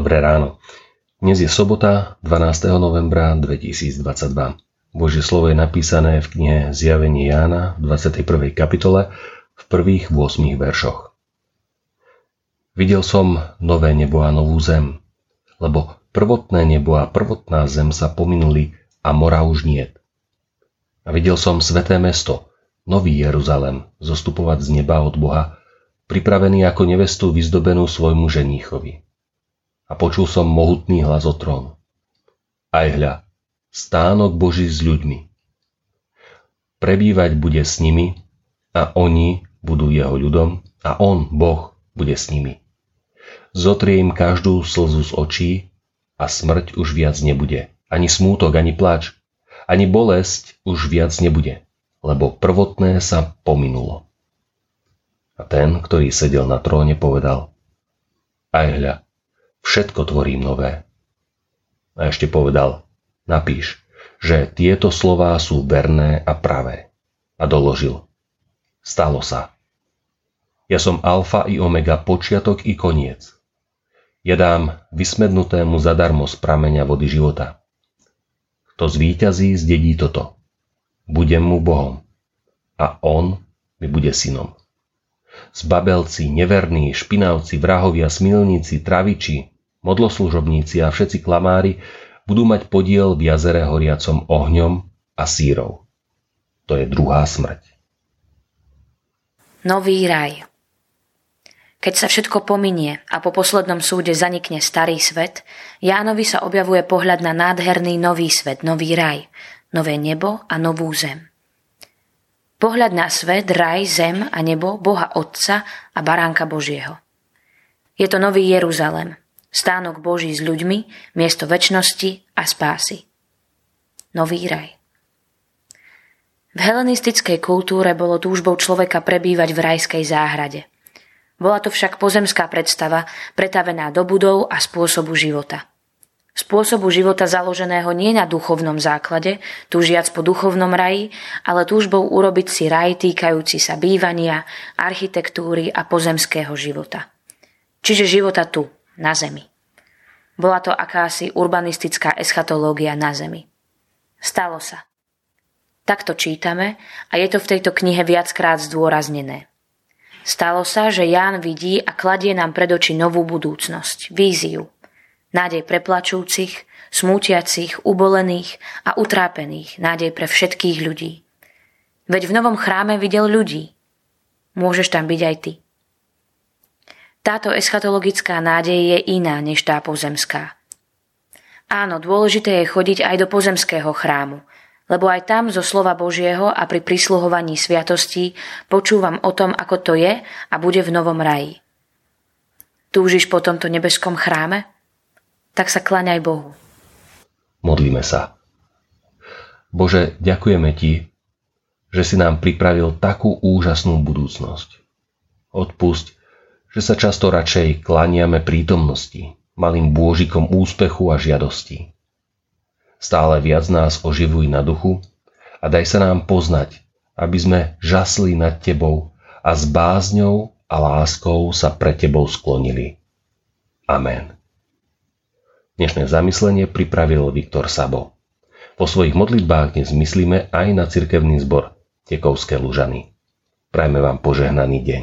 Dnes je sobota 12. novembra 2022. Božie slovo je napísané v knihe Zjavenie Jána v 21. kapitole v prvých 8 veršoch. Videl som nové nebo a novú zem, lebo prvotné nebo a prvotná zem sa pominuli a mora už niet. A videl som sveté mesto, nový Jeruzalem, zostupovať z neba od Boha, pripravený ako nevestu vyzdobenú svojmu ženíchovi a počul som mohutný hlas o trón. Aj hľa, stánok Boží s ľuďmi. Prebývať bude s nimi a oni budú jeho ľudom a on, Boh, bude s nimi. Zotrie im každú slzu z očí a smrť už viac nebude. Ani smútok, ani plač, ani bolesť už viac nebude, lebo prvotné sa pominulo. A ten, ktorý sedel na tróne, povedal, aj hľa, všetko tvorím nové. A ešte povedal, napíš, že tieto slová sú verné a pravé. A doložil, stalo sa. Ja som alfa i omega, počiatok i koniec. Ja dám vysmednutému zadarmo z prameňa vody života. Kto zvíťazí, zdedí toto. Budem mu Bohom. A on mi bude synom. Zbabelci, neverní, špinavci, vrahovia, smilníci, traviči, modloslužobníci a všetci klamári budú mať podiel v jazere horiacom ohňom a sírov. To je druhá smrť. Nový raj Keď sa všetko pominie a po poslednom súde zanikne starý svet, Jánovi sa objavuje pohľad na nádherný nový svet, nový raj, nové nebo a novú zem. Pohľad na svet, raj, zem a nebo Boha Otca a Baránka Božieho. Je to nový Jeruzalem, Stánok Boží s ľuďmi, miesto väčšnosti a spásy. Nový raj. V helenistickej kultúre bolo túžbou človeka prebývať v rajskej záhrade. Bola to však pozemská predstava, pretavená do budov a spôsobu života. Spôsobu života založeného nie na duchovnom základe, túžiac po duchovnom raji, ale túžbou urobiť si raj týkajúci sa bývania, architektúry a pozemského života. Čiže života tu, na Zemi. Bola to akási urbanistická eschatológia na Zemi. Stalo sa. Takto čítame a je to v tejto knihe viackrát zdôraznené. Stalo sa, že Ján vidí a kladie nám pred oči novú budúcnosť, víziu. Nádej pre plačúcich, smútiacich, ubolených a utrápených, nádej pre všetkých ľudí. Veď v novom chráme videl ľudí. Môžeš tam byť aj ty. Táto eschatologická nádej je iná než tá pozemská. Áno, dôležité je chodiť aj do pozemského chrámu, lebo aj tam zo slova Božieho a pri prisluhovaní sviatostí počúvam o tom, ako to je a bude v novom raji. Túžiš po tomto nebeskom chráme? Tak sa klaňaj Bohu. Modlíme sa. Bože, ďakujeme Ti, že si nám pripravil takú úžasnú budúcnosť. Odpusť, že sa často radšej klaniame prítomnosti, malým bôžikom úspechu a žiadosti. Stále viac nás oživuj na duchu a daj sa nám poznať, aby sme žasli nad Tebou a s bázňou a láskou sa pre Tebou sklonili. Amen. Dnešné zamyslenie pripravil Viktor Sabo. Po svojich modlitbách dnes myslíme aj na cirkevný zbor Tekovské Lužany. Prajme vám požehnaný deň.